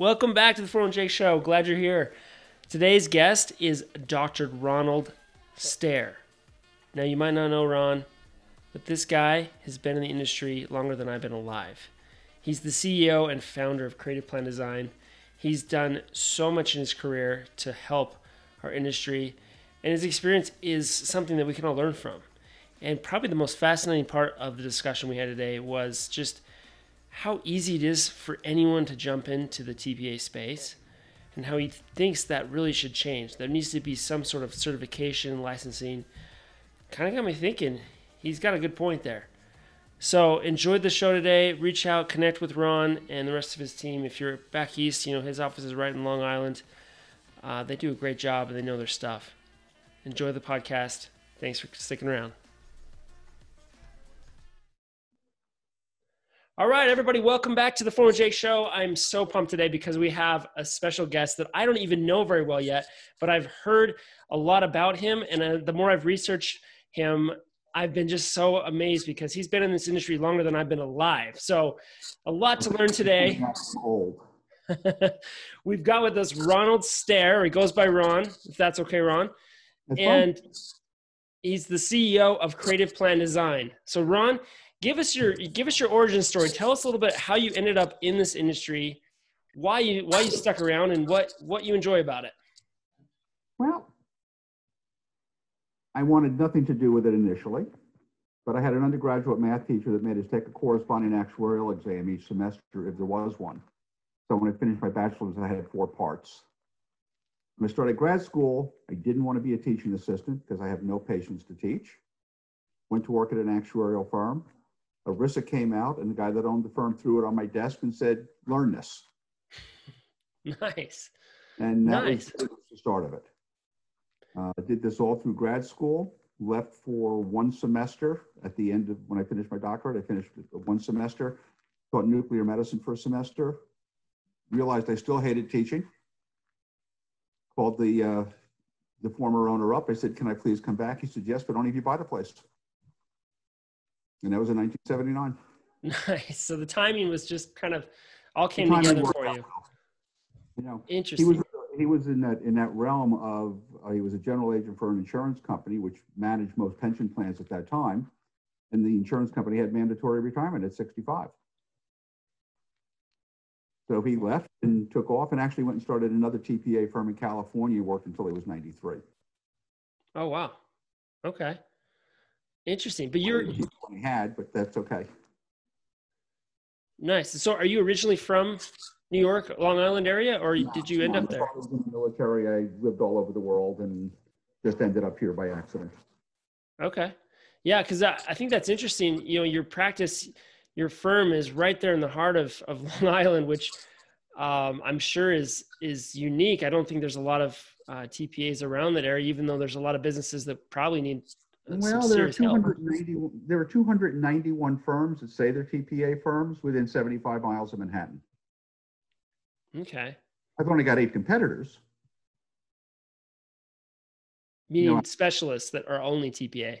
Welcome back to the 401 Show. Glad you're here. Today's guest is Dr. Ronald Stair. Now, you might not know Ron, but this guy has been in the industry longer than I've been alive. He's the CEO and founder of Creative Plan Design. He's done so much in his career to help our industry, and his experience is something that we can all learn from. And probably the most fascinating part of the discussion we had today was just how easy it is for anyone to jump into the TPA space and how he thinks that really should change. There needs to be some sort of certification, licensing. Kind of got me thinking. He's got a good point there. So enjoyed the show today. Reach out, connect with Ron and the rest of his team. If you're back east, you know his office is right in Long Island. Uh, they do a great job and they know their stuff. Enjoy the podcast. Thanks for sticking around. All right, everybody, welcome back to the 401 Show. I'm so pumped today because we have a special guest that I don't even know very well yet, but I've heard a lot about him. And uh, the more I've researched him, I've been just so amazed because he's been in this industry longer than I've been alive. So, a lot to learn today. We've got with us Ronald Stair. He goes by Ron, if that's okay, Ron. That's and fun. he's the CEO of Creative Plan Design. So, Ron, give us your give us your origin story. Tell us a little bit how you ended up in this industry, why you why you stuck around, and what what you enjoy about it. Well, I wanted nothing to do with it initially, but I had an undergraduate math teacher that made us take a corresponding actuarial exam each semester if there was one. So when I finished my bachelor's, I had four parts. When I started grad school, I didn't want to be a teaching assistant because I have no patience to teach. Went to work at an actuarial firm. ERISA came out, and the guy that owned the firm threw it on my desk and said, "Learn this." Nice. And that nice. was the start of it. Uh, I did this all through grad school. Left for one semester at the end of when I finished my doctorate. I finished one semester. Taught nuclear medicine for a semester. Realized I still hated teaching. Called the uh, the former owner up. I said, "Can I please come back?" He said, "Yes, but only if you buy the place." And that was in 1979. Nice. So the timing was just kind of all came together for you. You know, interesting. He was he was in that in that realm of uh, he was a general agent for an insurance company which managed most pension plans at that time, and the insurance company had mandatory retirement at 65. So he left and took off and actually went and started another TPA firm in California. Worked until he was 93. Oh wow. Okay. Interesting. But you're had, but that's okay. Nice. So are you originally from New York, Long Island area, or no, did you end up there? I was in the military. I lived all over the world and just ended up here by accident. Okay. Yeah, because I, I think that's interesting. You know, your practice, your firm is right there in the heart of, of Long Island, which um, I'm sure is is unique. I don't think there's a lot of uh, TPAs around that area, even though there's a lot of businesses that probably need well, there are 290, there are 291 firms that say they're TPA firms within 75 miles of Manhattan. Okay. I've only got eight competitors. Meaning you know, specialists that are only TPA.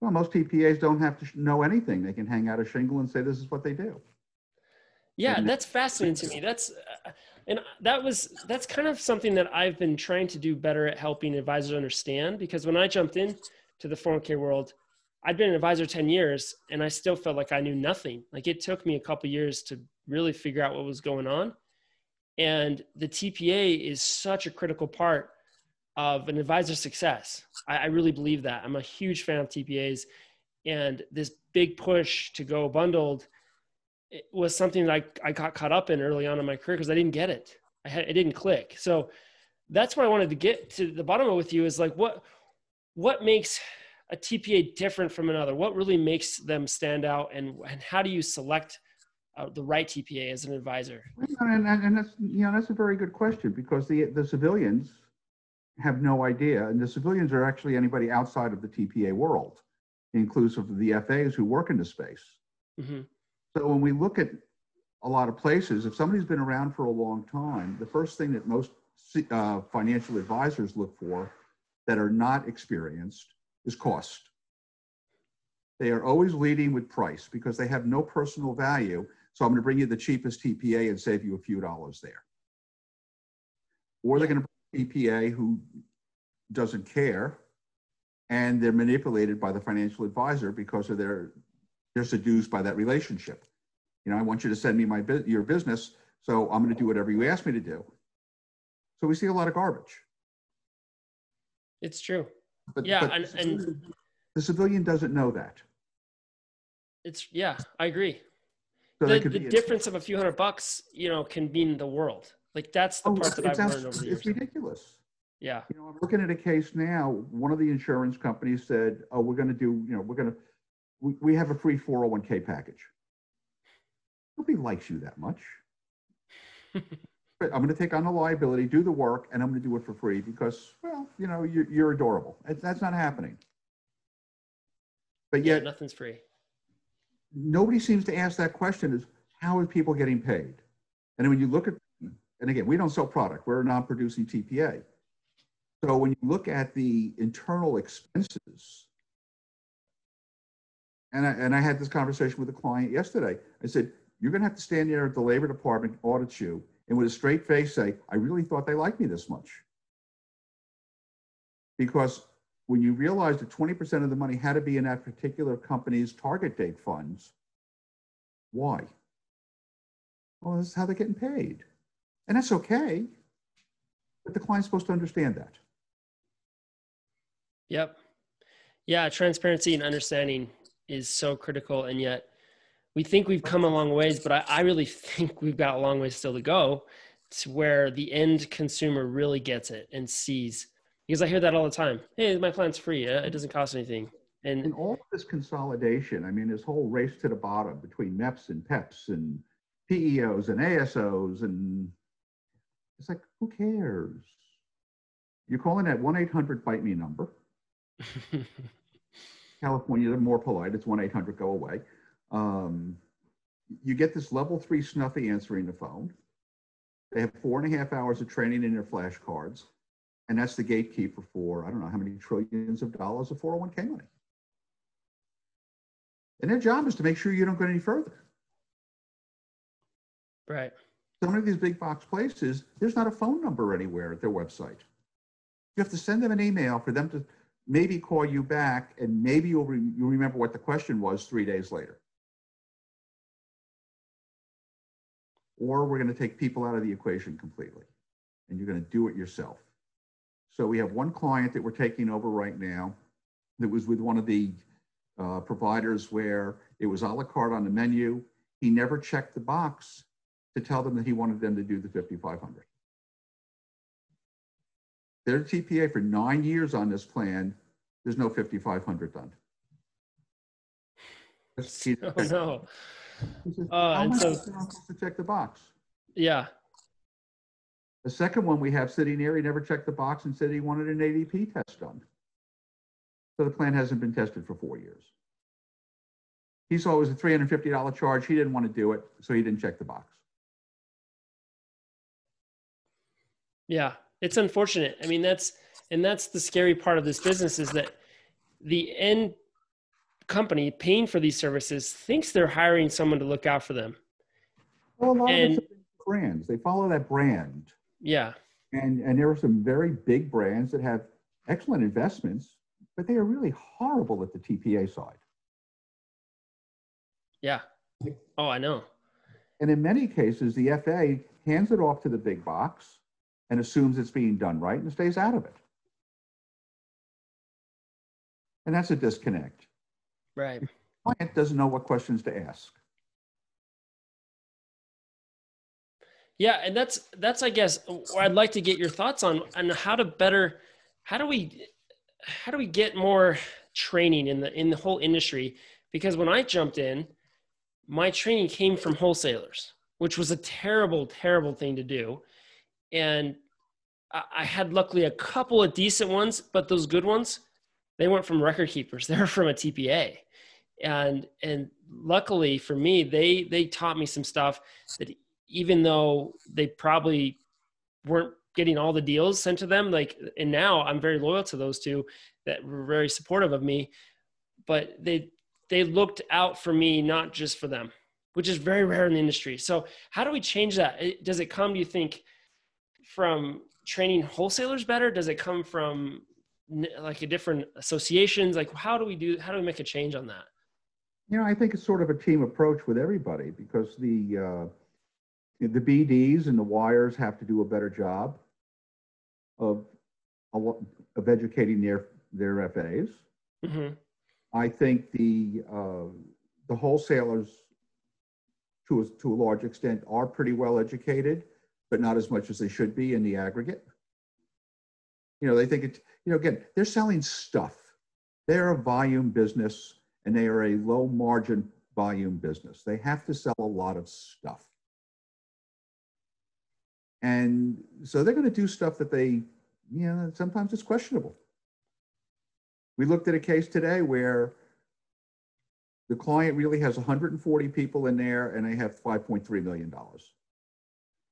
Well, most TPAs don't have to know anything. They can hang out a shingle and say this is what they do. Yeah, that's fascinating to me. That's uh, and that was that's kind of something that I've been trying to do better at helping advisors understand because when I jumped in to the 401k world, I'd been an advisor 10 years and I still felt like I knew nothing. Like it took me a couple years to really figure out what was going on. And the TPA is such a critical part of an advisor's success. I, I really believe that. I'm a huge fan of TPAs. And this big push to go bundled was something that I, I got caught up in early on in my career because I didn't get it. I had, it didn't click. So that's what I wanted to get to the bottom of with you is like, what, what makes a TPA different from another? What really makes them stand out, and and how do you select uh, the right TPA as an advisor? And, and, and, that's you know that's a very good question because the the civilians have no idea, and the civilians are actually anybody outside of the TPA world, inclusive of the FAs who work in the space. Mm-hmm. So when we look at a lot of places, if somebody's been around for a long time, the first thing that most uh, financial advisors look for that are not experienced is cost. They are always leading with price because they have no personal value. So I'm going to bring you the cheapest TPA and save you a few dollars there. Or they're going to bring TPA who doesn't care and they're manipulated by the financial advisor because of their they're seduced by that relationship. You know, I want you to send me my your business, so I'm going to do whatever you ask me to do. So we see a lot of garbage. It's true. But, yeah, but and, the, civilian, and the civilian doesn't know that. It's yeah, I agree. So the, the difference of a few hundred bucks, you know, can mean the world. Like that's the oh, part that I've learned over the years. It's ridiculous. Yeah. You know, I'm looking at a case now. One of the insurance companies said, "Oh, we're going to do, you know, we're going to, we, we have a free 401k package." Nobody likes you that much. I'm going to take on the liability, do the work, and I'm going to do it for free because, well, you know, you're, you're adorable. That's not happening. But yet, yeah, nothing's free. Nobody seems to ask that question: Is how are people getting paid? And when you look at, and again, we don't sell product; we're a non-producing TPA. So when you look at the internal expenses, and I, and I had this conversation with a client yesterday. I said, you're going to have to stand there at the labor department, audit you, and with a straight face say, I really thought they liked me this much. Because when you realize that 20% of the money had to be in that particular company's target date funds, why? Well, this is how they're getting paid. And that's okay. But the client's supposed to understand that. Yep. Yeah, transparency and understanding is so critical. And yet we think we've come a long ways, but I, I really think we've got a long way still to go to where the end consumer really gets it and sees. Because I hear that all the time. Hey, my plan's free. Uh, it doesn't cost anything. And, and all this consolidation, I mean, this whole race to the bottom between MEPs and PEPs and PEOs and ASOs, and it's like, who cares? You're calling that 1 800 bite me number. California, they're more polite. It's 1 800 go away. Um, you get this level three snuffy answering the phone. They have four and a half hours of training in their flashcards. And that's the gatekeeper for, I don't know how many trillions of dollars of 401k money. And their job is to make sure you don't go any further. Right. Some of these big box places, there's not a phone number anywhere at their website. You have to send them an email for them to maybe call you back and maybe you'll, re- you'll remember what the question was three days later. Or we're going to take people out of the equation completely and you're going to do it yourself. So we have one client that we're taking over right now that was with one of the uh, providers where it was a la carte on the menu. He never checked the box to tell them that he wanted them to do the 5500. Their TPA for nine years on this plan, there's no 5,500 done. Oh, no. Says, uh, How much so, to check the box? Yeah. The second one we have sitting here, he never checked the box and said he wanted an ADP test done. So the plan hasn't been tested for four years. He saw it was a $350 charge. He didn't want to do it, so he didn't check the box. Yeah it's unfortunate. I mean, that's and that's the scary part of this business is that the end company paying for these services thinks they're hiring someone to look out for them. Well, a lot and, of brands they follow that brand. Yeah. And and there are some very big brands that have excellent investments, but they are really horrible at the TPA side. Yeah. Oh, I know. And in many cases, the FA hands it off to the big box and assumes it's being done right and stays out of it. And that's a disconnect. Right. The client doesn't know what questions to ask. Yeah, and that's that's I guess where I'd like to get your thoughts on on how to better how do we how do we get more training in the in the whole industry because when I jumped in my training came from wholesalers which was a terrible terrible thing to do and I had luckily a couple of decent ones, but those good ones, they weren't from record keepers. They were from a TPA, and and luckily for me, they they taught me some stuff that even though they probably weren't getting all the deals sent to them, like and now I'm very loyal to those two that were very supportive of me, but they they looked out for me not just for them which is very rare in the industry. So how do we change that? Does it come, do you think, from training wholesalers better? Does it come from like a different associations? Like how do we do, how do we make a change on that? You know, I think it's sort of a team approach with everybody because the, uh, the BDs and the wires have to do a better job of, of educating their, their FAs. Mm-hmm. I think the, uh, the wholesalers to a, to a large extent are pretty well educated, but not as much as they should be in the aggregate. You know, they think it, you know, again, they're selling stuff. They're a volume business and they are a low margin volume business. They have to sell a lot of stuff. And so they're going to do stuff that they, you know, sometimes it's questionable. We looked at a case today where the client really has 140 people in there and they have $5.3 million.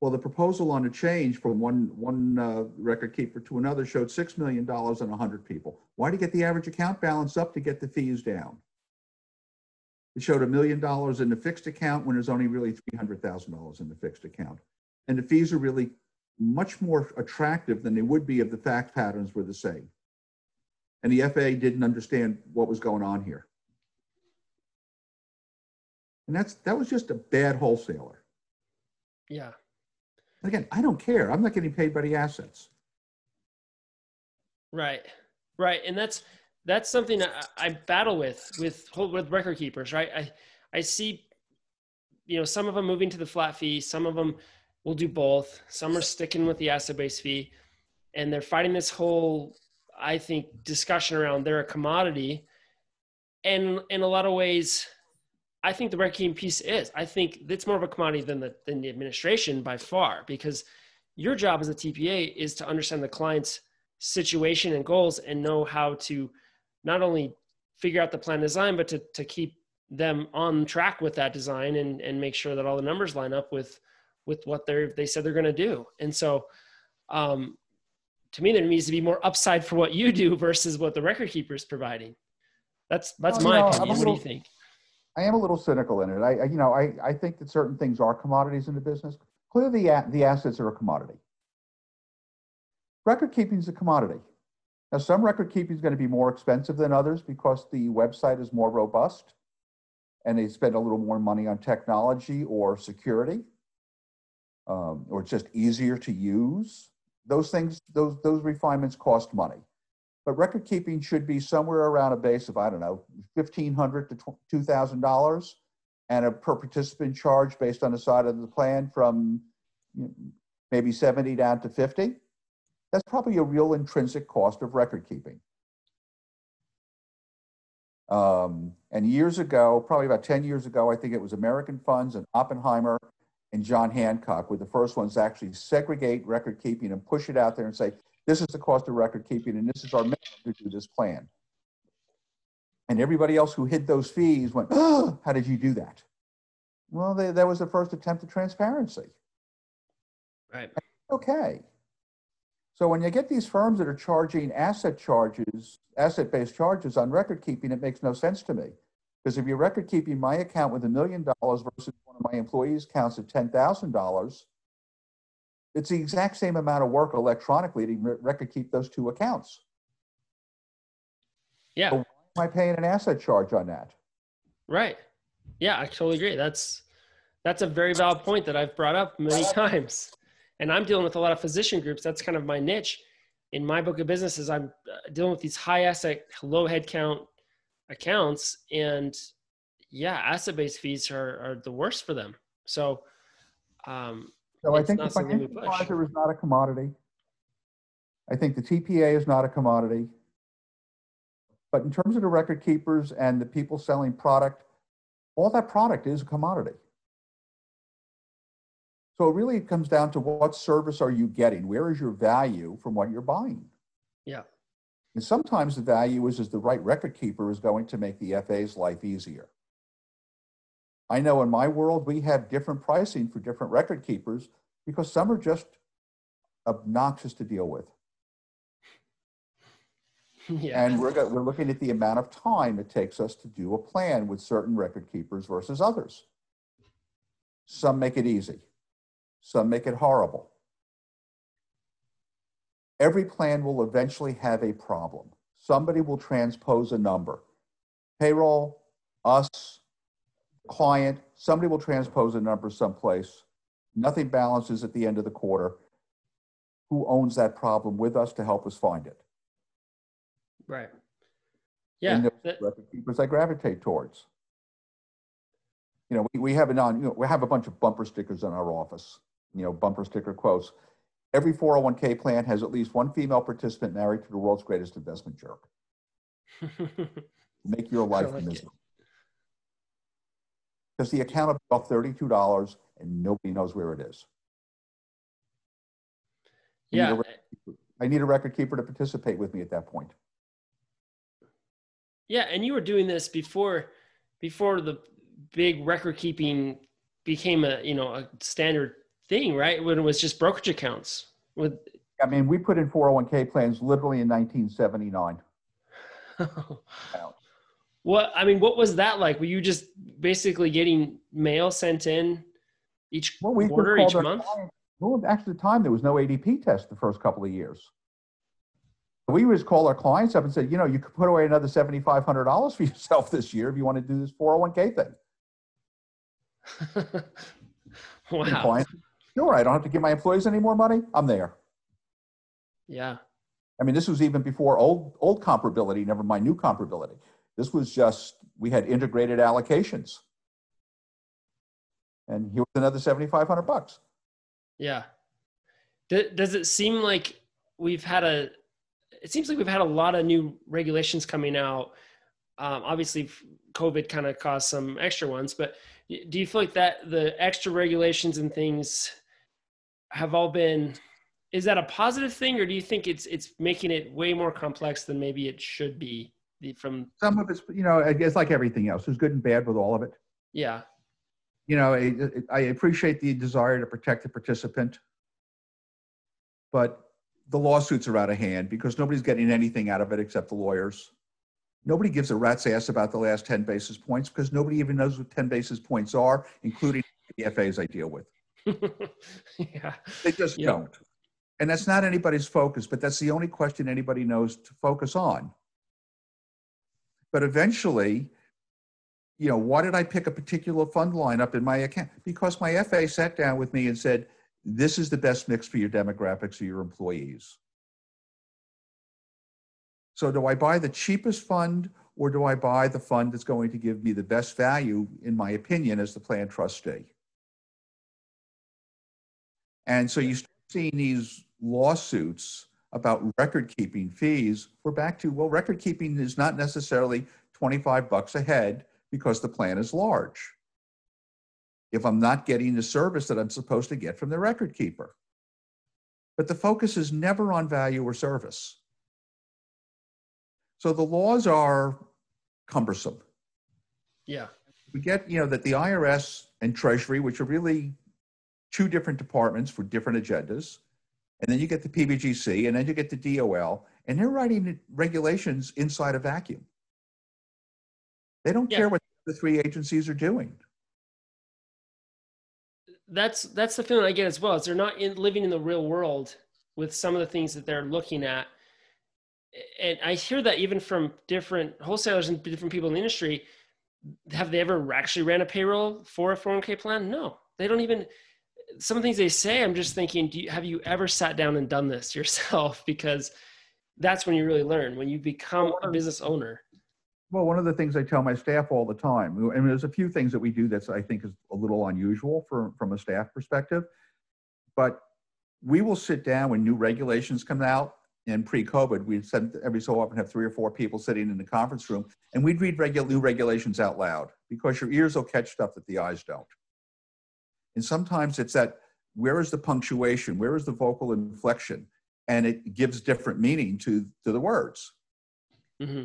Well, the proposal on a change from one, one uh, record keeper to another showed $6 million and 100 people. Why to get the average account balance up to get the fees down? It showed a million dollars in the fixed account when there's only really $300,000 in the fixed account. And the fees are really much more attractive than they would be if the fact patterns were the same. And the FA didn't understand what was going on here. And that's that was just a bad wholesaler. Yeah. Again, I don't care. I'm not getting paid by the assets. Right. Right. And that's that's something I, I battle with with with record keepers, right? I I see you know some of them moving to the flat fee, some of them will do both. Some are sticking with the asset based fee and they're fighting this whole I think discussion around they're a commodity. And in a lot of ways, I think the record piece is. I think it's more of a commodity than the than the administration by far because your job as a TPA is to understand the client's situation and goals and know how to not only figure out the plan design but to to keep them on track with that design and and make sure that all the numbers line up with with what they're they said they're going to do. And so um to me there needs to be more upside for what you do versus what the record keeper is providing. That's that's well, my know, opinion. What do you think? I am a little cynical in it. I, you know, I, I think that certain things are commodities in the business. Clearly, the, the assets are a commodity. Record keeping is a commodity. Now, some record keeping is going to be more expensive than others because the website is more robust and they spend a little more money on technology or security, um, or just easier to use. Those things, those, those refinements cost money but record keeping should be somewhere around a base of, I don't know, 1,500 to $2,000 and a per participant charge based on the side of the plan from you know, maybe 70 down to 50. That's probably a real intrinsic cost of record keeping. Um, and years ago, probably about 10 years ago, I think it was American Funds and Oppenheimer and John Hancock were the first ones to actually segregate record keeping and push it out there and say, this is the cost of record keeping, and this is our to do this plan. And everybody else who hid those fees went, oh, how did you do that? Well, they, that was the first attempt at transparency. Right. Okay. So when you get these firms that are charging asset charges, asset-based charges on record keeping, it makes no sense to me. Because if you're record keeping my account with a million dollars versus one of my employees' accounts at ten thousand dollars, it's the exact same amount of work electronically to record keep those two accounts. Yeah. So why am I paying an asset charge on that? Right. Yeah, I totally agree. That's that's a very valid point that I've brought up many times. And I'm dealing with a lot of physician groups. That's kind of my niche. In my book of businesses, I'm uh, dealing with these high asset, low headcount accounts. And yeah, asset based fees are, are the worst for them. So um, so I think the financial advisor is not a commodity. I think the TPA is not a commodity. But in terms of the record keepers and the people selling product, all that product is a commodity. So it really comes down to what service are you getting? Where is your value from what you're buying? Yeah. And sometimes the value is, is the right record keeper is going to make the FA's life easier. I know in my world, we have different pricing for different record keepers because some are just obnoxious to deal with. Yeah. And we're, we're looking at the amount of time it takes us to do a plan with certain record keepers versus others. Some make it easy. Some make it horrible. Every plan will eventually have a problem. Somebody will transpose a number. Payroll, us, client, somebody will transpose a number someplace. Nothing balances at the end of the quarter. Who owns that problem with us to help us find it? Right. Yeah. And the record keepers I gravitate towards. You know, we, we have it on, you know, we have a bunch of bumper stickers in our office, you know, bumper sticker quotes. Every 401k plan has at least one female participant married to the world's greatest investment jerk. Make your life miserable. Because the account be off $32 and nobody knows where it is. I need yeah. keeper- I need a record keeper to participate with me at that point. Yeah, and you were doing this before before the big record keeping became a you know a standard thing, right? When it was just brokerage accounts. With I mean, we put in 401k plans literally in 1979. what I mean, what was that like? Were you just basically getting mail sent in each Well, we quarter, each month? clients- Well, actually, at the time, there was no ADP test the first couple of years. We would just call our clients up and say, you know, you could put away another $7,500 for yourself this year if you want to do this 401k thing. Wow. clients, sure, I don't have to give my employees any more money. I'm there. Yeah. I mean, this was even before old old comparability, never mind new comparability. This was just we had integrated allocations, and here was another seventy five hundred bucks. Yeah. Does it seem like we've had a? It seems like we've had a lot of new regulations coming out. Um, obviously, COVID kind of caused some extra ones, but do you feel like that the extra regulations and things have all been? Is that a positive thing, or do you think it's it's making it way more complex than maybe it should be? The, from Some of it's, you know, it's like everything else. There's good and bad with all of it. yeah, You know, I, I appreciate the desire to protect the participant, but the lawsuits are out of hand because nobody's getting anything out of it except the lawyers. Nobody gives a rat's ass about the last 10 basis points because nobody even knows what 10 basis points are, including the FAs I deal with. yeah, They just Yep. don't. And that's not anybody's focus, but that's the only question anybody knows to focus on. But eventually, you know, why did I pick a particular fund lineup in my account? Because my FA sat down with me and said, this is the best mix for your demographics of your employees. So do I buy the cheapest fund or do I buy the fund that's going to give me the best value, in my opinion, as the plan trustee? And so you start seeing these lawsuits about record keeping fees. We're back to, well, record keeping is not necessarily 25 bucks a head because the plan is large. If I'm not getting the service that I'm supposed to get from the record keeper. But the focus is never on value or service. So the laws are cumbersome yeah, we get, you know, that the IRS and Treasury, which are really two different departments for different agendas, and then you get the PBGC, and then you get the DOL, and they're writing regulations inside a vacuum. They don't Yeah. care what the three agencies are doing. that's that's the feeling I get as well. Is they're not in, living in the real world with some of the things that they're looking at, and I hear that even from different wholesalers and different people in the industry. Have they ever actually ran a payroll for a 401k plan? No, they don't even. Some of the things they say, I'm just thinking, do you, have you ever sat down and done this yourself? Because that's when you really learn when you become a business owner. Well, one of the things I tell my staff all the time, and there's a few things that we do that's I think is a little unusual for, from a staff perspective, but we will sit down when new regulations come out. And pre-COVID, we'd send every so often have three or four people sitting in the conference room, and we'd read regu- new regulations out loud because your ears will catch stuff that the eyes don't. And sometimes it's that where is the punctuation, where is the vocal inflection, and it gives different meaning to to the words hmm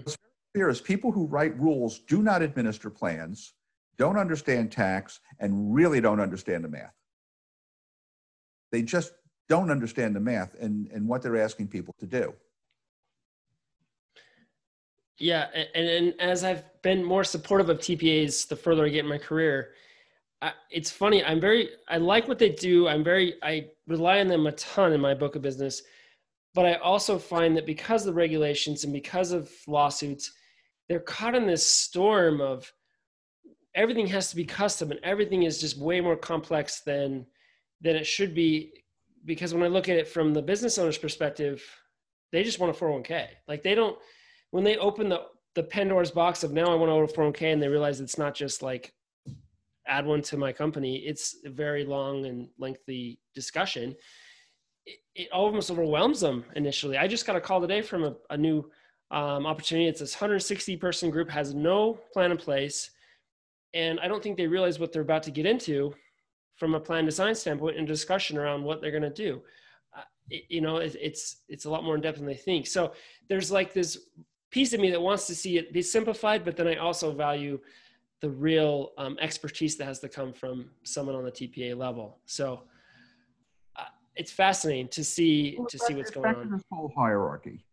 clear is people who write rules do not administer plans, don't understand tax, and really don't understand the math. They just don't understand the math and, and what they're asking people to do. Yeah, and, and as I've been more supportive of TPAs the further I get in my career, I, it's funny. I'm very, I like what they do. I'm very, I rely on them a ton in my book of business. But I also find that because of the regulations and because of lawsuits, they're caught in this storm of everything has to be custom and everything is just way more complex than than it should be. Because when I look at it from the business owner's perspective, they just want a 401k. Like they don't when they open the the Pandora's box of now I want to open a 401k and they realize it's not just like add one to my company, it's a very long and lengthy discussion. It, it almost overwhelms them initially. I just got a call today from a, a new um, opportunity. It's this 160 person group, has no plan in place. And I don't think they realize what they're about to get into from a plan design standpoint and discussion around what they're going to do. Uh, it, you know, it, it's, it's a lot more in depth than they think. So there's like this piece of me that wants to see it be simplified, but then I also value the real um, expertise that has to come from someone on the TPA level. So uh, it's fascinating to see well, to see what's going on. this whole hierarchy,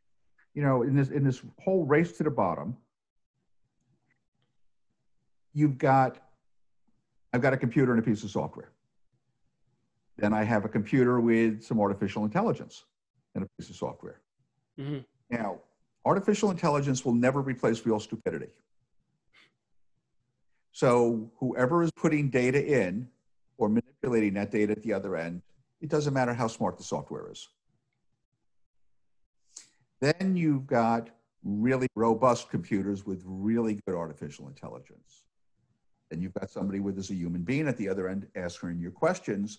you know, in this in this whole race to the bottom, you've got I've got a computer and a piece of software. Then I have a computer with some artificial intelligence and a piece of software. Mm-hmm. Now, artificial intelligence will never replace real stupidity. So whoever is putting data in or manipulating that data at the other end, it doesn't matter how smart the software is. Then you've got really robust computers with really good artificial intelligence. And you've got somebody with as a human being at the other end asking your questions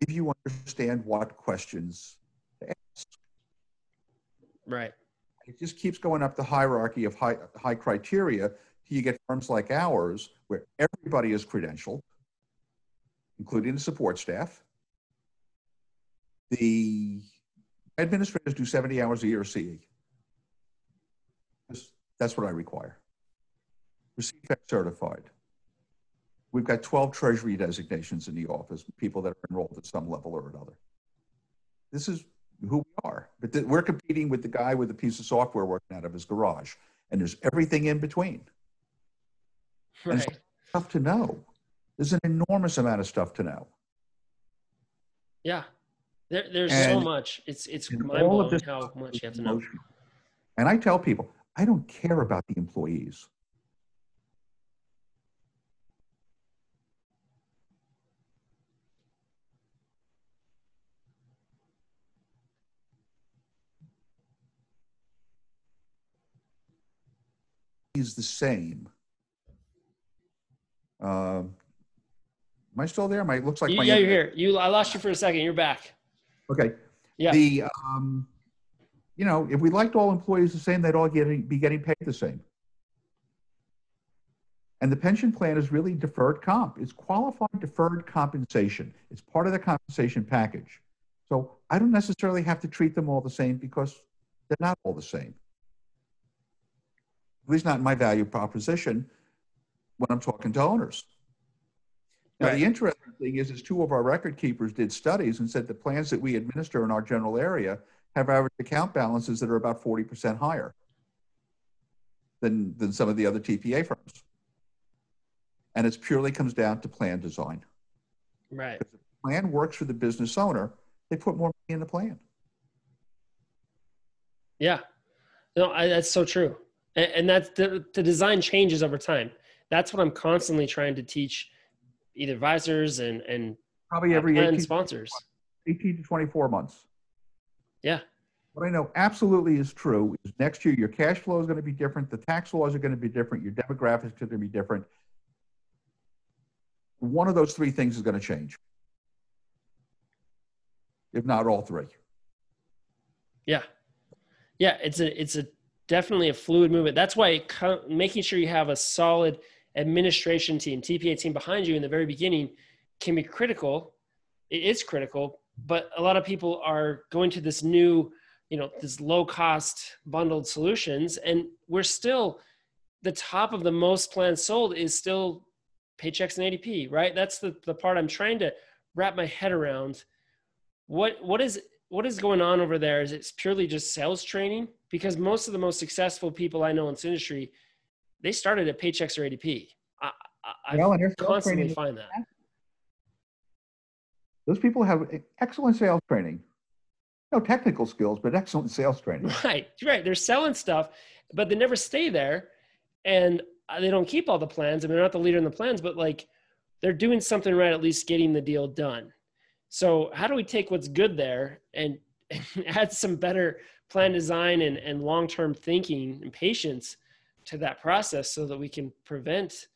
if you understand what questions to ask. Right. It just keeps going up the hierarchy of high, high criteria you get firms like ours where everybody is credentialed, including the support staff. The administrators do 70 hours a year CE. That's what I require. CFEC certified. We've got 12 treasury designations in the office, people that are enrolled at some level or another. This is who we are. But we're competing with the guy with a piece of software working out of his garage, and there's everything in between. Right. And stuff to know. There's an enormous amount of stuff to know. Yeah. There, there's and, so much. It's it's mind blowing how much you have to know. And I tell people, I don't care about the employees. Is the same uh, am I still there? My looks like you, my yeah, you're here. You, I lost you for a second. You're back. Okay. Yeah. The um, you know, if we liked all employees the same, they'd all getting be getting paid the same. And the pension plan is really deferred comp. It's qualified deferred compensation. It's part of the compensation package. So I don't necessarily have to treat them all the same because they're not all the same. At least not in my value proposition when I'm talking to owners. Now, right. the interesting thing is, is two of our record keepers did studies and said the plans that we administer in our general area have average account balances that are about 40% higher than, than some of the other TPA firms. And it purely comes down to plan design. Right. If the plan works for the business owner, they put more money in the plan. Yeah. No, I, that's so true. And, and that's the, the design changes over time that's what I'm constantly trying to teach either advisors and and probably every 18, sponsors. 18 to 24 months. Yeah. What i know absolutely is true is next year your cash flow is going to be different the tax laws are going to be different your demographics are going to be different. One of those three things is going to change. If not all three. Yeah. Yeah it's a it's a definitely a fluid movement. That's why making sure you have a solid administration team, TPA team behind you in the very beginning can be critical. It is critical, but a lot of people are going to this new, you know, this low cost bundled solutions. And we're still, the top of the most plans sold is still Paychex and ADP, right? That's the, the part I'm trying to wrap my head around. What, what is, what is going on over there? Is it purely just sales training? Because most of the most successful people I know in this industry, they started at Paychex or ADP. I, I, Well, and constantly find that. Those people have excellent sales training. No technical skills, but excellent sales training. Right, right. They're selling stuff, but they never stay there, and uh, they don't keep all the plans. I mean, they're not the leader in the plans, but like they're doing something right, at least getting the deal done. So, how do we take what's good there and, and add some better plan design and, and long term thinking and patience to that process so that we can prevent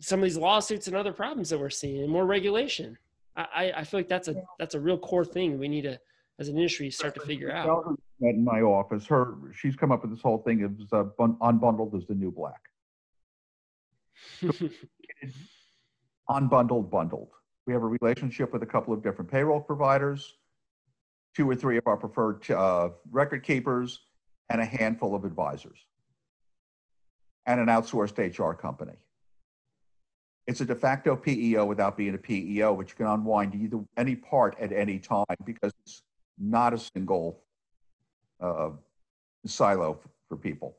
some of these lawsuits and other problems that we're seeing and more regulation? I, I- feel like that's a that's a real core thing we need to, as an industry, start to figure out. In my office. Her, she's come up with this whole thing of uh, bun- unbundled is the new black. Unbundled, bundled. We have a relationship with a couple of different payroll providers, two or three of our preferred uh, record keepers, and a handful of advisors, and an outsourced HR company. It's a de facto PEO without being a PEO, which you can unwind either any part at any time because it's not a single uh, silo for people.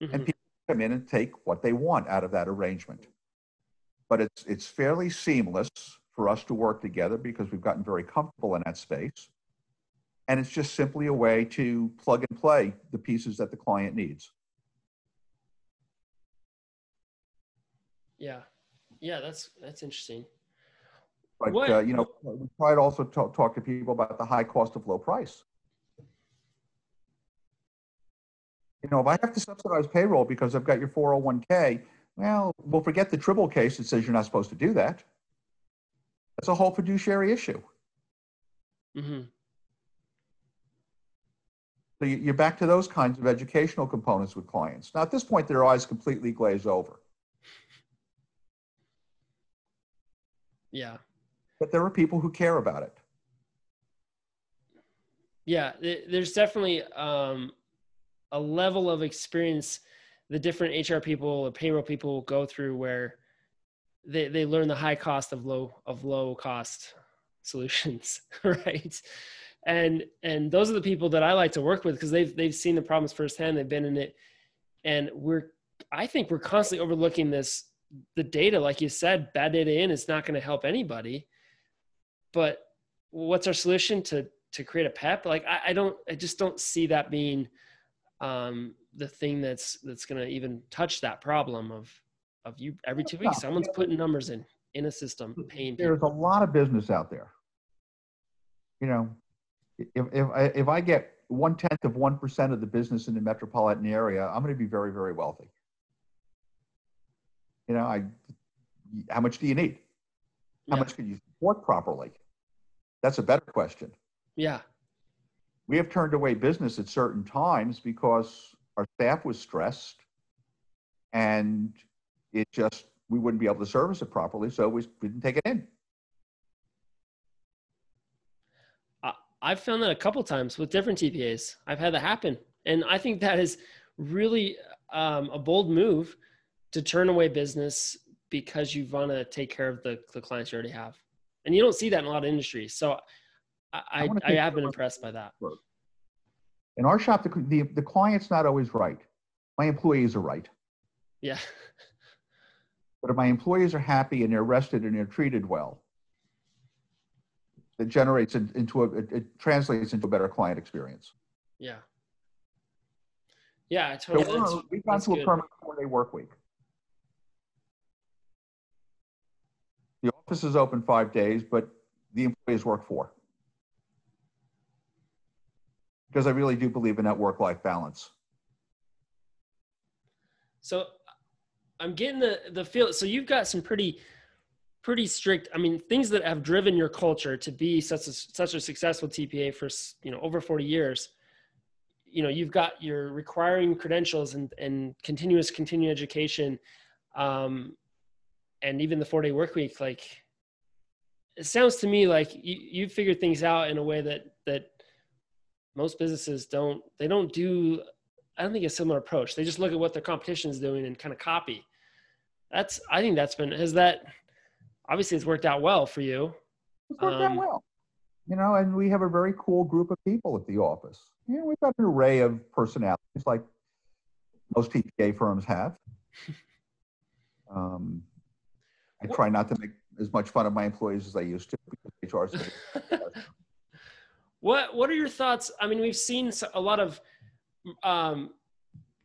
Mhm. And people come in and take what they want out of that arrangement. But it's it's fairly seamless for us to work together because we've gotten very comfortable in that space. And it's just simply a way to plug and play the pieces that the client needs. Yeah, yeah, that's that's interesting. But uh, you know, we try to also talk, talk to people about the high cost of low price. You know, if I have to subsidize payroll because I've got your 401k, well, we'll forget the triple case that says you're not supposed to do that. That's a whole fiduciary issue. Mm-hmm. So you- you're back to those kinds of educational components with clients. Now, at this point, their eyes completely glaze over. Yeah, But there are people who care about it. yeah. There's definitely um, a level of experience the different HR people or payroll people go through where they they learn the high cost of low of low cost solutions, right? And and those are the people that I like to work with because they've they've seen the problems firsthand. They've been in it, and we're I think we're constantly overlooking this the data, like you said, bad data in is not going to help anybody. But what's our solution to to create a PEP? Like I, I don't, I just don't see that being um, the thing that's that's going to even touch that problem of of you every two weeks someone's putting numbers in in a system paying people. There's a lot of business out there. You know, if, if, I, if I get one tenth of 1% of the business in the metropolitan area, I'm going to be very, very wealthy. You know, I, how much do you need? How Yeah. much can you support properly? That's a better question. Yeah, We have turned away business at certain times because our staff was stressed and it just, we wouldn't be able to service it properly. So we we didn't take it in. I, I've found that a couple times with different TPAs. I've had that happen, and I think that is really um, a bold move to turn away business because you want to take care of the, the clients you already have, and you don't see that in a lot of industries. So I I, wanna I have been impressed by that. In our shop, the, the, the client's not always right. My employees are right. Yeah, But if my employees are happy and they're rested and they're treated well, it generates in- into a, it, it translates into a better client experience. yeah, yeah. I So totally. that's- we've gone to a permanent four-day work week. Office is open five days, but the employees work four. Because I really do believe in that work-life balance. So I'm getting the the feel. So you've got some pretty pretty strict. I mean, things that have driven your culture to be such a such a successful TPA for you know over 40 years. You know, you've got your requiring credentials and and continuous continuing education, um, and even the four day work week. Like, it sounds to me like you you figured things out in a way that that most businesses don't. They don't do I don't think a similar approach. They just look at what their competition is doing and kind of copy. That's I think that's been has that obviously it's worked out well for you. It's worked out Um, well. You know, and we have a very cool group of people at the office. You know, we've got an array of personalities like most TPA firms have. Um, I try not to make as much fun of my employees as I used to me. What What are your thoughts? I mean, we've seen a lot of, um,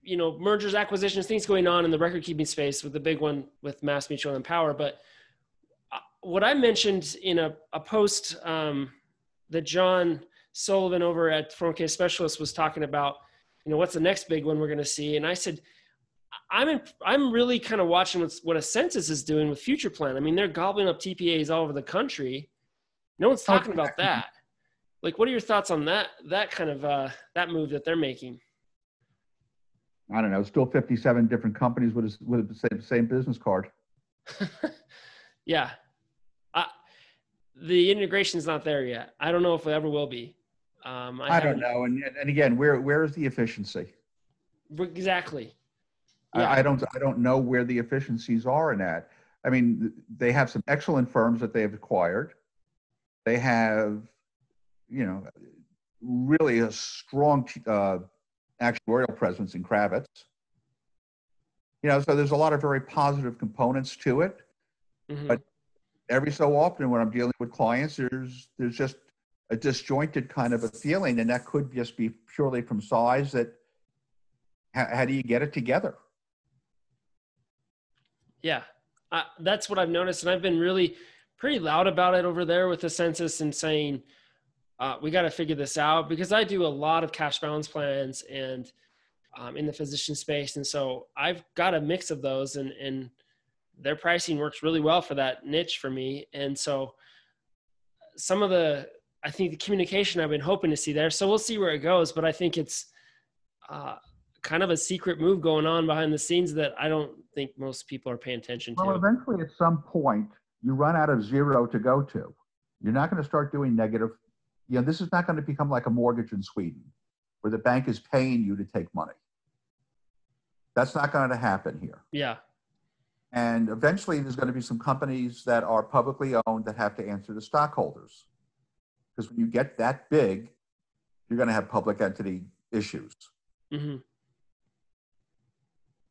you know, mergers, acquisitions, things going on in the record keeping space. With the big one with Mass Mutual and Power, but uh, what I mentioned in a, a post um, that John Sullivan over at 4K Specialist was talking about, you know, what's the next big one we're going to see, and I said. I'm in, I'm really kind of watching what's, what Ascensus is doing with FuturePlan. I mean, they're gobbling up TPAs all over the country. No one's talking about that. Like, what are your thoughts on that? That kind of uh, that move that they're making. I don't know. Still 57 different companies with a, with the same, same business card. yeah, I, the integration's not there yet. I don't know if it ever will be. Um, I, don't haven't- know. And, and again, where where is the efficiency? exactly. I- Yeah. I don't I don't know where the efficiencies are in that. I mean, they have some excellent firms that they have acquired. They have, you know, really a strong uh, actuarial presence in Kravitz. You know, so there's a lot of very positive components to it. Mhm. But- Every so often, when I'm dealing with clients, there's there's just a disjointed kind of a feeling, and that could just be purely from size. That how, how do you get it together? Yeah, uh, that's what I've noticed, and I've been really pretty loud about it over there with the Ascensus and saying uh, we got to figure this out because I do a lot of cash balance plans and um, in the physician space, and so I've got a mix of those, and and their pricing works really well for that niche for me, and so some of the I think the communication I've been hoping to see there. So we'll see where it goes, but I think it's. Uh, kind of a secret move going on behind the scenes that I don't think most people are paying attention to. Well, eventually, at some point, you run out of zero to go to. You're not going to start doing negative. You know, this is not going to become like a mortgage in Sweden, where the bank is paying you to take money. That's not going to happen here. yeah. And eventually, there's going to be some companies that are publicly owned that have to answer to stockholders. Because when you get that big, you're going to have public entity issues. hmm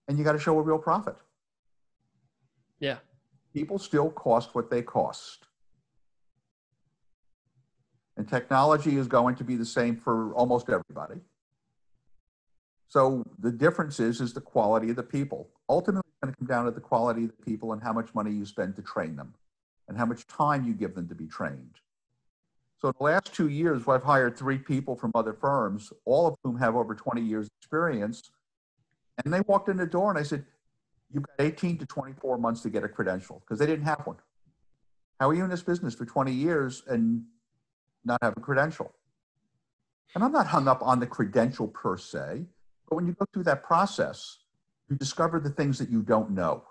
And you got to show a real profit. Yeah. People still cost what they cost. And technology is going to be the same for almost everybody. So the difference is, is the quality of the people. Ultimately, it's going to come down to the quality of the people and how much money you spend to train them and how much time you give them to be trained. So in the last two years, I've hired three people from other firms, all of whom have over 20 years experience. And they walked in the door and I said, you've got 18 to 24 months to get a credential because they didn't have one. How are you in this business for 20 years and not have a credential? And I'm not hung up on the credential per se, but when you go through that process, you discover the things that you don't know.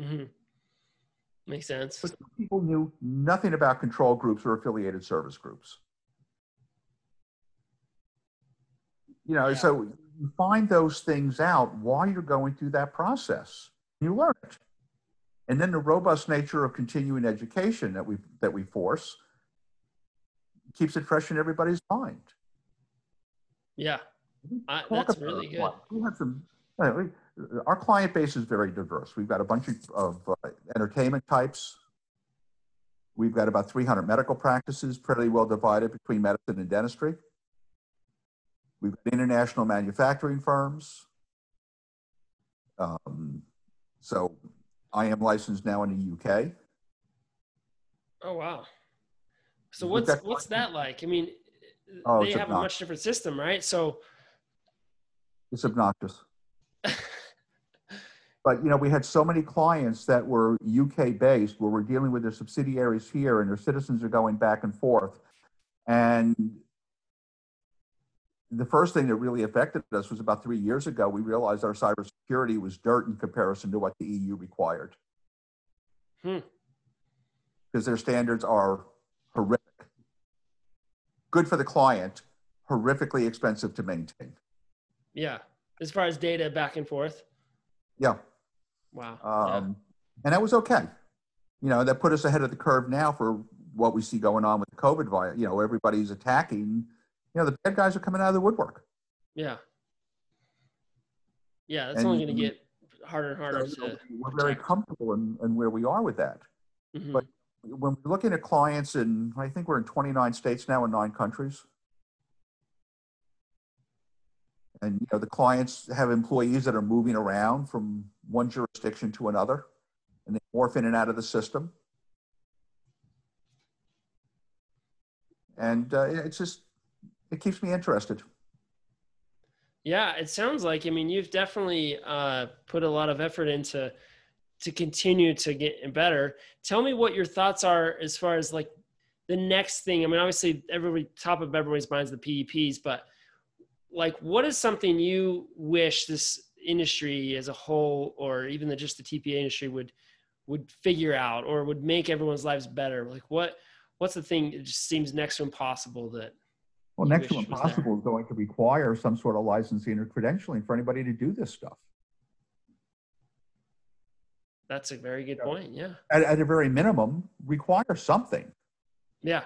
hmm Makes sense. But people knew nothing about control groups or affiliated service groups. You know, Yeah. so find those things out while you're going through that process. You learn it. And then the robust nature of continuing education that we that we force keeps it fresh in everybody's mind. Yeah. I, that's really good. We have some. Our client base is very diverse. We've got a bunch of, of uh, entertainment types. We've got about 300 medical practices, pretty well divided between medicine and dentistry. We've got international manufacturing firms. Um, so I am licensed now in the UK. Oh wow. So We've what's that like? I mean, Oh, they have a much different system, right? So It's obnoxious. But you know, we had so many clients that were UK based, where we're dealing with their subsidiaries here, and their citizens are going back and forth. And the first thing that really affected us was about three years ago. We realized our cybersecurity was dirt in comparison to what the EU required, Hmm. because their standards are horrific. Good for the client, horrifically expensive to maintain. yeah, as far as data back and forth. Yeah. Wow. Um, And that was okay. You know, that put us ahead of the curve now for what we see going on with the COVID virus. You know, everybody's attacking. You know, the bad guys are coming out of the woodwork. yeah. Yeah. That's and only going to get harder and harder So, to. we're very comfortable in, in where we are with that. Mhm. but- When we're looking at clients and I think we're in 29 states now in nine countries. And, you know, the clients have employees that are moving around from one jurisdiction to another and they morph in and out of the system. And uh, it's just, it keeps me interested. Yeah, it sounds like. I mean, you've definitely uh, put a lot of effort into to continue to get better. Tell me what your thoughts are as far as like the next thing. I mean, obviously, everybody top of everybody's minds the PEPs, but like, what is something you wish this industry as a whole, or even the, just the TPA industry, would would figure out, or would make everyone's lives better? Like, what what's the thing that just seems next to impossible that Well, next to wish was there. impossible is going to require some sort of licensing or credentialing for anybody to do this stuff. that's a very good point. Yeah. At, at a very minimum, require something. Yeah.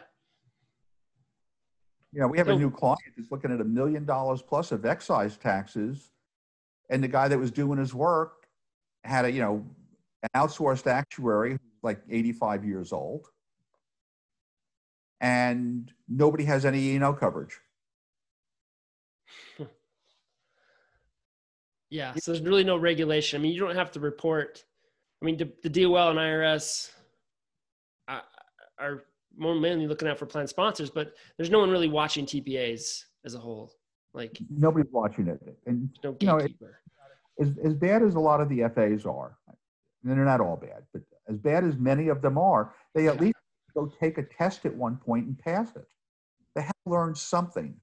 You know, we have a new client that's looking at a million dollars plus of excise taxes. And the guy that was doing his work had a, you know, an outsourced actuary, like 85 years old. And nobody has any E&O coverage. Hmm. Yeah, so there's really no regulation. I mean, you don't have to report. I mean, the, the DOL and IRS are, uh, are more mainly looking out for plan sponsors, but there's no one really watching TPAs as a whole. Like, Nobody's watching it. And no You know, it- as, as bad as a lot of the FAs are, and they're not all bad, but as bad as many of them are, they at Yeah. least go take a test at one point and pass it. They have learned something.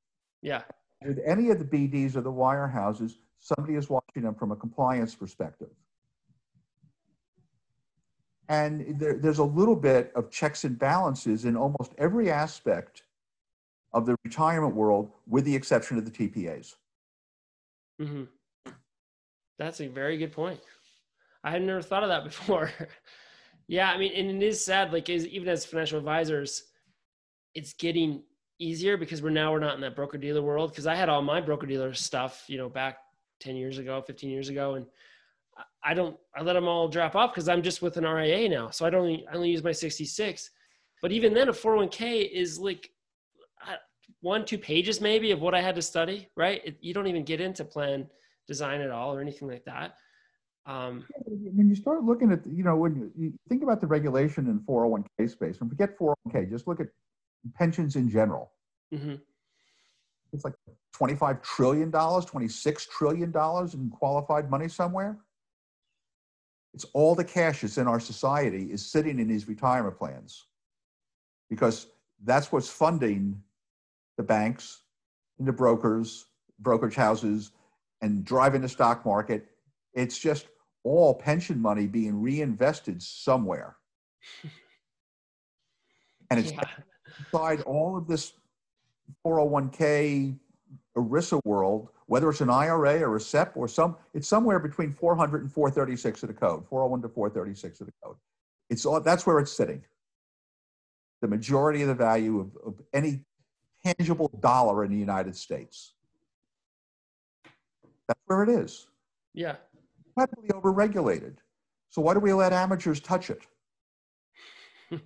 yeah, With any of the BDs or the wirehouses, somebody is watching them from a compliance perspective. And there, there's a little bit of checks and balances in almost every aspect of the retirement world, with the exception of the TPAs. hmm that's a very good point. I had never thought of that before. Yeah, I mean, and it is sad. Like, is even as financial advisors, it's getting easier because we're now we're not in that broker dealer world. Because I had all my broker dealer stuff, you know, back ten years ago, fifteen years ago, and I- don't. I let them all drop off because I'm just with an RIA now, so I don't. I only use my sixty six. But even then, a four hundred one k is like one two pages maybe of what I had to study. Right? It, you don't even get into plan design at all or anything like that. Um, When you start looking at, you know, when you, you think about the regulation in 401k space, and forget 401k, just look at pensions in general. mhm. It's like $25 trillion, $26 trillion in qualified money somewhere. It's all the cash that's in our society is sitting in these retirement plans because that's what's funding the banks and the brokers, brokerage houses, and driving the stock market. It's just all pension money being reinvested somewhere. And it's Yeah. inside all of this 401k ERISA world, whether it's an IRA or a SEP or some, it's somewhere between 400 and 436 of the code, 401 to 436 of the code. It's all, that's where it's sitting. The majority of the value of, of any tangible dollar in the United States. That's where it is. Yeah. Heavily overregulated. So why do we let amateurs touch it?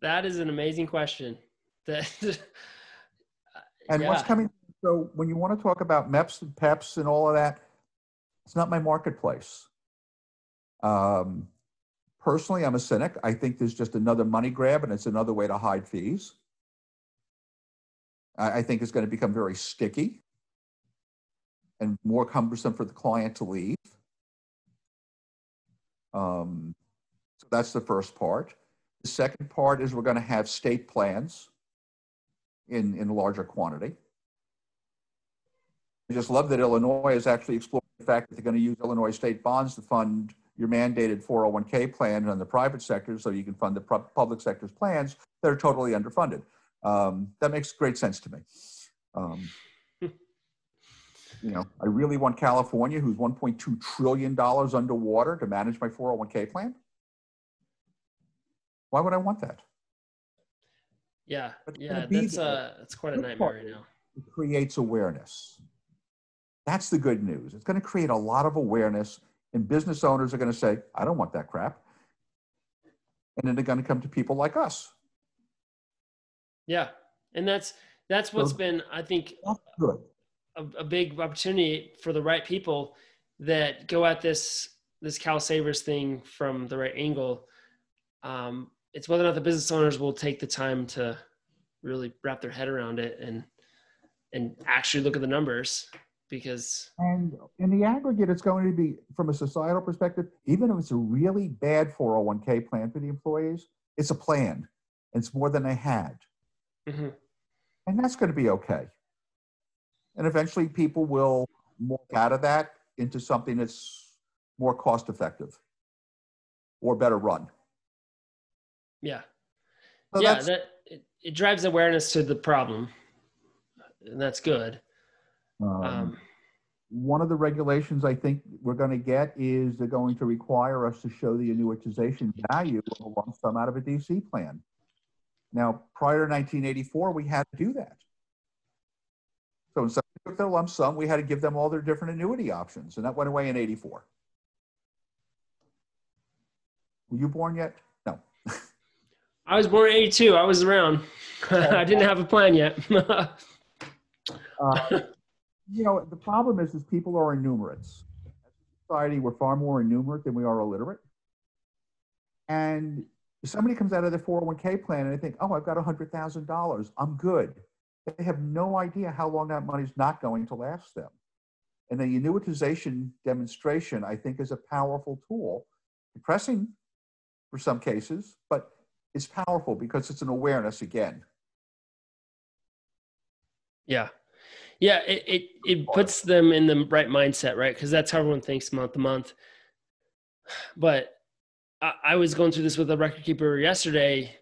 That is an amazing question. That And what's coming, so when you want to talk about MEPs and PEPs and all of that, it's not my marketplace. Um, personally, I'm a cynic. I think there's just another money grab and it's another way to hide fees. I, I think it's going to become very sticky and more cumbersome for the client to leave. Um, so that's the first part. The second part is we're going to have state plans in, in larger quantity. I just love that Illinois is actually exploring the fact that they're going to use Illinois state bonds to fund your mandated 401k plan on the private sector so you can fund the pu- public sector's plans that are totally underfunded. Um, that makes great sense to me. Um, you know, I really want California, who's $1.2 trillion underwater, to manage my 401k plan. Why would I want that? yeah, yeah, that's uh that's quite a nightmare right now. it creates awareness. That's the good news. It's going to create a lot of awareness, and business owners are going to say, I don't want that crap. And then they're going to come to people like us. Yeah. And that's that's what's So- been, I think, good. A, a big opportunity for the right people that go at this this CalSavers thing from the right angle. Um, it's whether or not the business owners will take the time to really wrap their head around it and and actually look at the numbers because And in the aggregate, it's going to be, from a societal perspective, even if it's a really bad 401k plan for the employees, it's a plan. It's more than they had. Mhm. And that's going to be okay. And eventually, people will morph out of that into something that's more cost effective or better run. yeah So yeah that it, it drives awareness to the problem and that's good um, um, one of the regulations I think we're going to get is they're going to require us to show the annuitization value of a lump sum out of a DC plan. Now, prior to 1984, we had to do that. So when somebody took their lump sum, we had to give them all their different annuity options, and that went away in 84. Were you born yet? No. i was born in 82 i was around i didn't have a plan yet Uh, you know, the problem is, is people are innumerates. As a society, we're far more innumerate than we are illiterate. And if somebody comes out of their 401k plan and they think, oh, I've got $100,000, I'm good. They have no idea how long that money's not going to last them. And the annuitization demonstration, I think, is a powerful tool. Depressing for some cases, but it's powerful because it's an awareness again. Yeah. Yeah, it, it, it puts them in the right mindset, right? Because that's how everyone thinks month to month. But I, I was going through this with a record keeper yesterday.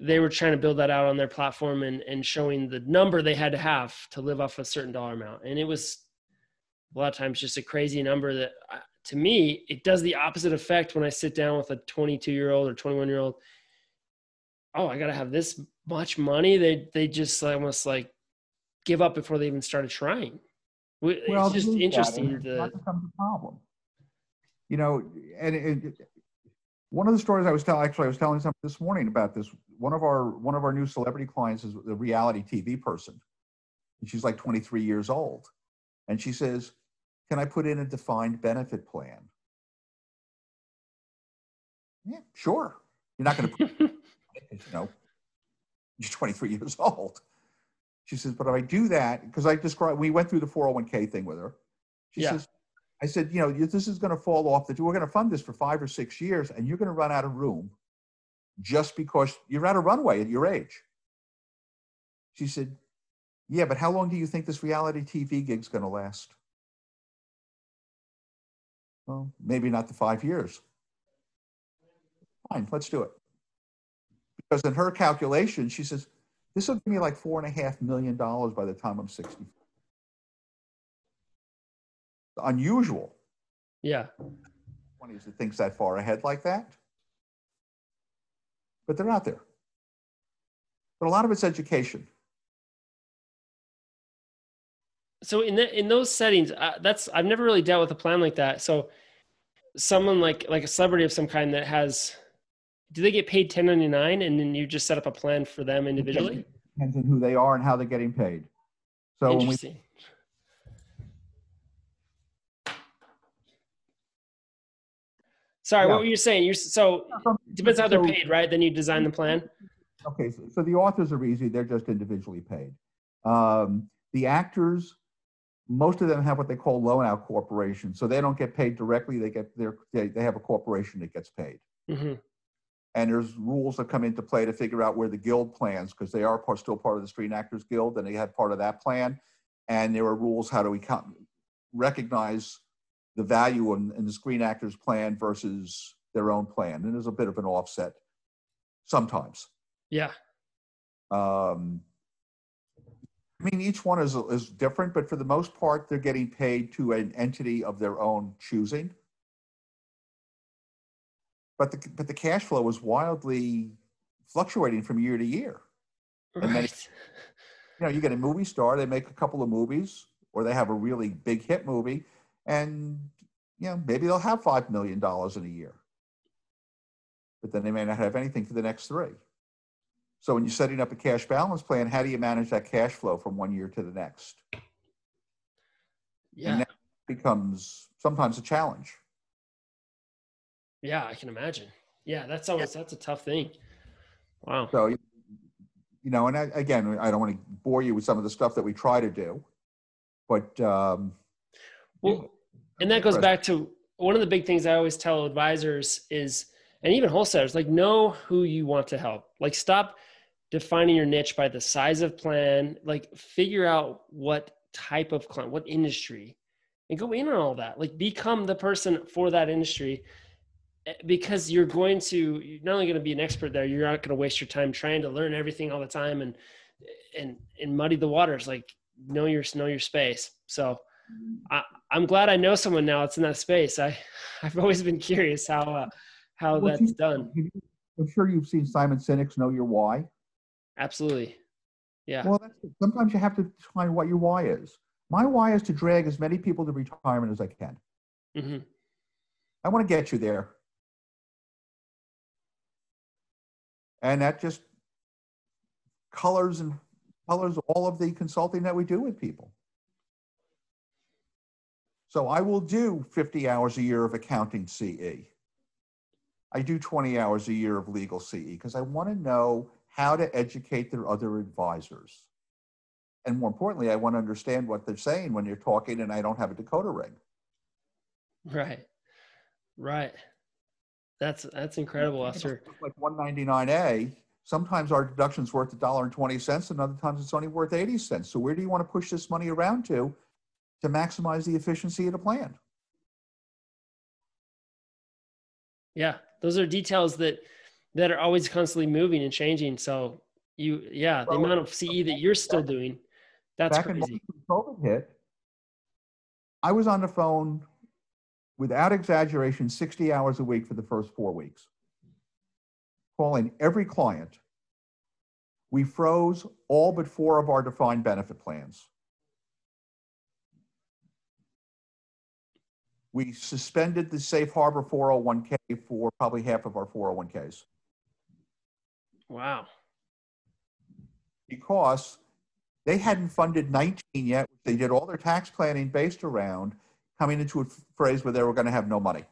They were trying to build that out on their platform and, and showing the number they had to have to live off a certain dollar amount. And it was a lot of times just a crazy number that uh, to me, it does the opposite effect when I sit down with a 22 year old or 21 year old. Oh, I got to have this much money. They, they just almost like give up before they even started trying. It's just there's that, interesting. The, That becomes a problem. You know, and it- one of the stories I was telling, actually, I was telling something this morning about this. One of our one of our new celebrity clients is a reality TV person, and she's like 23 years old, and she says, "Can I put in a defined benefit plan?" Yeah, sure. You're not going to put, you know, you're 23 years old. She says, but if I do that, because I described, we went through the 401k thing with her. She Yeah. says, I said, you know, this is going to fall off. That we're going to fund this for five or six years, and you're going to run out of room just because you're out of runway at your age. She said, yeah, but how long do you think this reality TV gig's going to last? Well, maybe not the five years. Fine, let's do it. Because in her calculation, she says, this will give me like four and a half million dollars by the time I'm 60. Unusual. yeah. 20s that thinks that far ahead like that. But they're out there. But a lot of it's education. So in the, in those settings, uh, that's I've never really dealt with a plan like that. So someone like like a celebrity of some kind that has, do they get paid 1099 and then you just set up a plan for them individually? Depends on who they are and how they're getting paid. So when we Sorry, Yeah. what were you saying? You're so depends how they're paid, right? Then you design the plan. Okay, so, so the authors are easy. They're just individually paid. Um, the actors, most of them have what they call loan out corporations. So they don't get paid directly. They get their, they, they have a corporation that gets paid. hmm And there's rules that come into play to figure out where the guild plans, because they are part, still part of the Screen Actors Guild and they have part of that plan. And there are rules how do we count, recognize the value in, in the Screen Actors plan versus their own plan. And there's a bit of an offset sometimes. Yeah. Um, I mean, each one is, is different, but for the most part, they're getting paid to an entity of their own choosing. But the, but the cash flow is wildly fluctuating from year to year. And then- Right. You know, you get a movie star, they make a couple of movies, or they have a really big hit movie, and you know maybe they'll have five million dollars in a year, but then they may not have anything for the next three. So when you're setting up a cash balance plan, how do you manage that cash flow from one year to the next? Yeah. And that becomes sometimes a challenge. Yeah, I can imagine. Yeah, that's always that's a tough thing. Wow. So, you know, and I, again, I don't want to bore you with some of the stuff that we try to do, but um, well, and that goes back to one of the big things I always tell advisors is, and even wholesalers, like know who you want to help. Like stop defining your niche by the size of plan. Like figure out what type of client, what industry, and go in on all that. Like become the person for that industry eh, because you're going to you're not only going to be an expert there you're not going to waste your time trying to learn everything all the time and and and muddy the waters like know your know your space so I, i'm glad i know someone now that's in that space. I i've always been curious how uh, how well, that's done. I'm sure you've seen simon sinek's know your why. Absolutely. Yeah. Well that's, sometimes you have to find what your why is. My why is to drag as many people to retirement as i can. Mm-hmm. i want to get you there. And that just colors and colors all of the consulting that we do with people. So I will do 50 hours a year of accounting CE. I do 20 hours a year of legal CE because I want to know how to educate their other advisors. And more importantly, I want to understand what they're saying when you're talking and I don't have a decoder ring. Right. Right. That's that's incredible, After Like 199A, sometimes our deduction's worth a dollar and 20 cents, and other times it's only worth 80 cents. So where do you want to push this money around to to maximize the efficiency of the plan? Yeah, those are details that that are always constantly moving and changing. So you, yeah, the amount of CE that you're still doing, that's back crazy. In COVID hit, I was on the phone without exaggeration, 60 hours a week for the first four weeks. Calling every client. We froze all but four of our defined benefit plans. We suspended the safe harbor 401k for probably half of our 401ks. Wow. Because they hadn't funded 19 yet. They did all their tax planning based around coming into a phrase where they were going to have no money.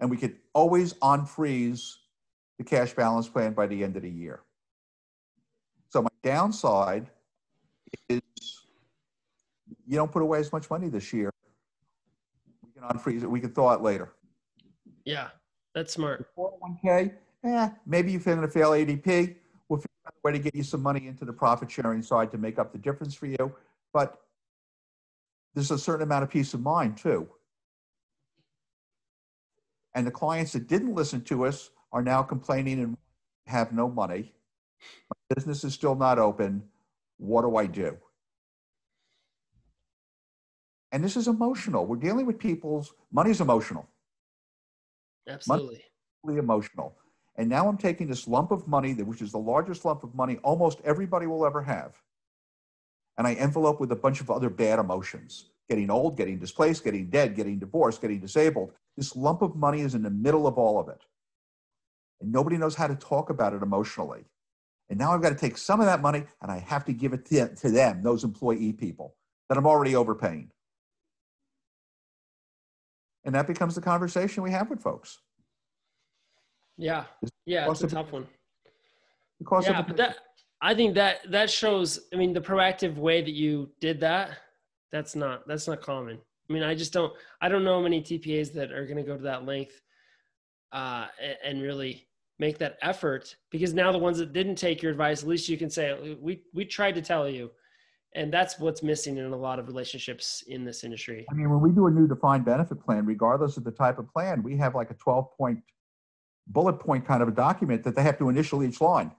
And we could always unfreeze the cash balance plan by the end of the year. So my downside is you don't put away as much money this year. Can unfreeze it. We can thaw it later. Yeah, that's smart. 401k, yeah, maybe you're going to fail ADP. We'll figure out a way to get you some money into the profit sharing side to make up the difference for you. But there's a certain amount of peace of mind too. And the clients that didn't listen to us are now complaining and have no money. My business is still not open. What do I do? And this is emotional. We're dealing with people's money's emotional. Absolutely. Money's emotional. And now I'm taking this lump of money, which is the largest lump of money almost everybody will ever have, and I envelope with a bunch of other bad emotions getting old, getting displaced, getting dead, getting divorced, getting disabled. This lump of money is in the middle of all of it. And nobody knows how to talk about it emotionally. And now I've got to take some of that money and I have to give it to, to them, those employee people that I'm already overpaying. And that becomes the conversation we have with folks. Yeah. Yeah, it's a tough one. Because yeah, but that, I think that that shows. I mean, the proactive way that you did that. That's not that's not common. I mean, I just don't I don't know many TPAs that are going to go to that length uh, and, really make that effort. Because now the ones that didn't take your advice, at least you can say we we tried to tell you, and that's what's missing in a lot of relationships in this industry. I mean, when we do a new defined benefit plan, regardless of the type of plan, we have like a twelve point bullet point kind of a document that they have to initial each line.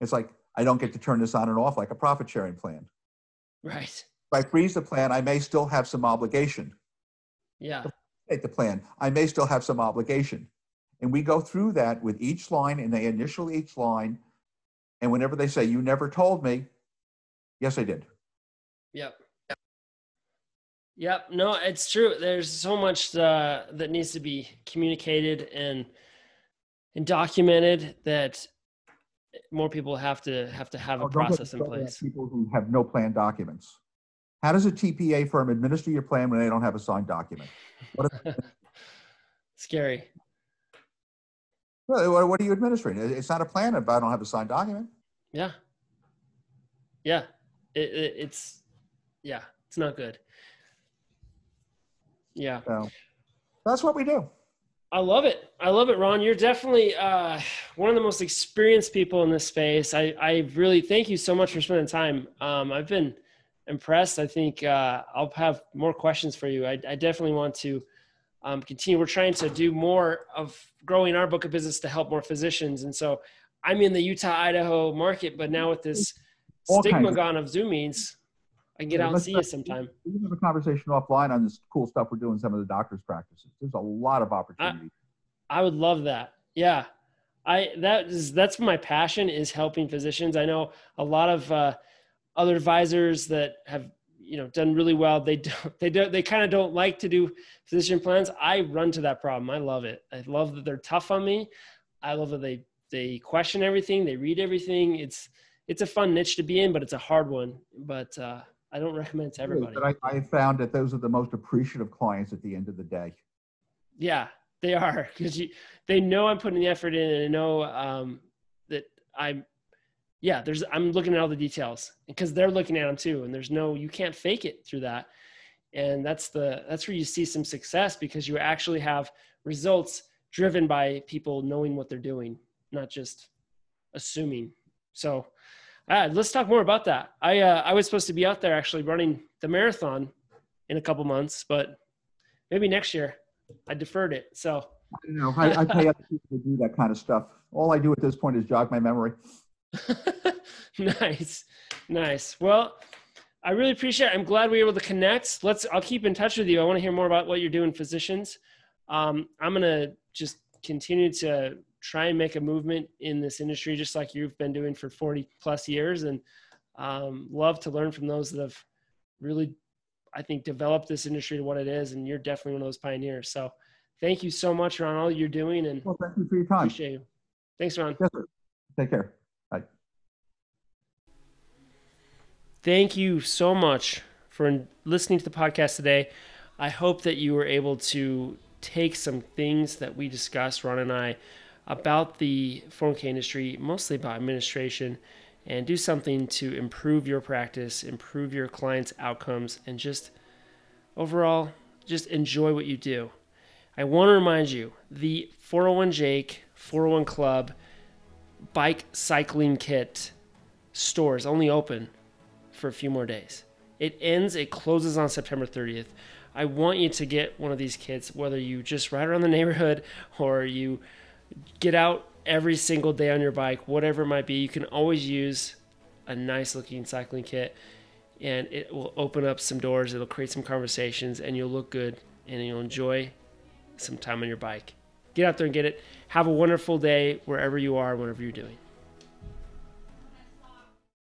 It's like, I don't get to turn this on and off like a profit sharing plan. Right. If I freeze the plan, I may still have some obligation. Yeah. Take the plan, I may still have some obligation. And we go through that with each line and they initial each line. And whenever they say, You never told me, yes, I did. Yep. Yep. No, it's true. There's so much uh, that needs to be communicated and and documented that more people have to have to have a Oh, don't process in place. People who have no plan documents. How does a TPA firm administer your plan when they don't have a signed document? Scary. Well, What what are you administering? It's not a plan if I don't have a signed document. Yeah. Yeah. It, it, it's yeah. It's not good. Yeah. So that's what we do. I love it. I love it, Ron. You're definitely uh, one of the most experienced people in this space. I, I really thank you so much for spending time. Um, I've been impressed. I think uh, I'll have more questions for you. I, I definitely want to um, continue. We're trying to do more of growing our book of business to help more physicians. And so I'm in the Utah, Idaho market, but now with this All kinds stigma of- gone of Zoom means I can get Yeah, out and see you sometime. We can have a conversation offline on this cool stuff we're doing some of the doctors' practices. There's a lot of opportunity. I would love that. Yeah. I that is that's my passion is helping physicians. I know a lot of uh, other advisors that have you know done really well. They don't they don't they kind of don't like to do physician plans. I run to that problem. I love it. I love that they're tough on me. I love that they they question everything. They read everything. It's it's a fun niche to be in, but it's a hard one. But uh, I don't recommend it to everybody. But I, I found that those are the most appreciative clients at the end of the day. Yeah, they are because they know I'm putting the effort in, and I know um, that I'm. Yeah, there's. I'm looking at all the details because they're looking at them too, and there's no. You can't fake it through that, and that's the. That's where you see some success because you actually have results driven by people knowing what they're doing, not just assuming. So, uh, let's talk more about that. I uh, I was supposed to be out there actually running the marathon in a couple months, but maybe next year. I deferred it. So You know, I, I pay other people to do that kind of stuff. All I do at this point is jog my memory. nice, nice. Well, I really appreciate it. I'm glad we were able to connect. Let's. I'll keep in touch with you. I want to hear more about what you're doing, physicians. Um, I'm gonna just continue to try and make a movement in this industry, just like you've been doing for 40 plus years, and um, love to learn from those that have really, I think, developed this industry to what it is. And you're definitely one of those pioneers. So, thank you so much Ron, all you're doing, and Well, thank you for your time. appreciate you. Thanks, Ron. Yes. Take care. Bye. Thank you so much for listening to the podcast today. I hope that you were able to take some things that we discussed, Ron and I, about the 401k industry, mostly about administration, and do something to improve your practice, improve your clients' outcomes, and just overall, just enjoy what you do. I want to remind you the 401 Jake, 401 Club, bike cycling kit store is only open for a few more days. It ends, it closes on September 30th. I want you to get one of these kits, whether you just ride around the neighborhood or you get out every single day on your bike, whatever it might be. You can always use a nice looking cycling kit and it will open up some doors. It'll create some conversations and you'll look good and you'll enjoy some time on your bike. Get out there and get it. Have a wonderful day wherever you are, whatever you're doing.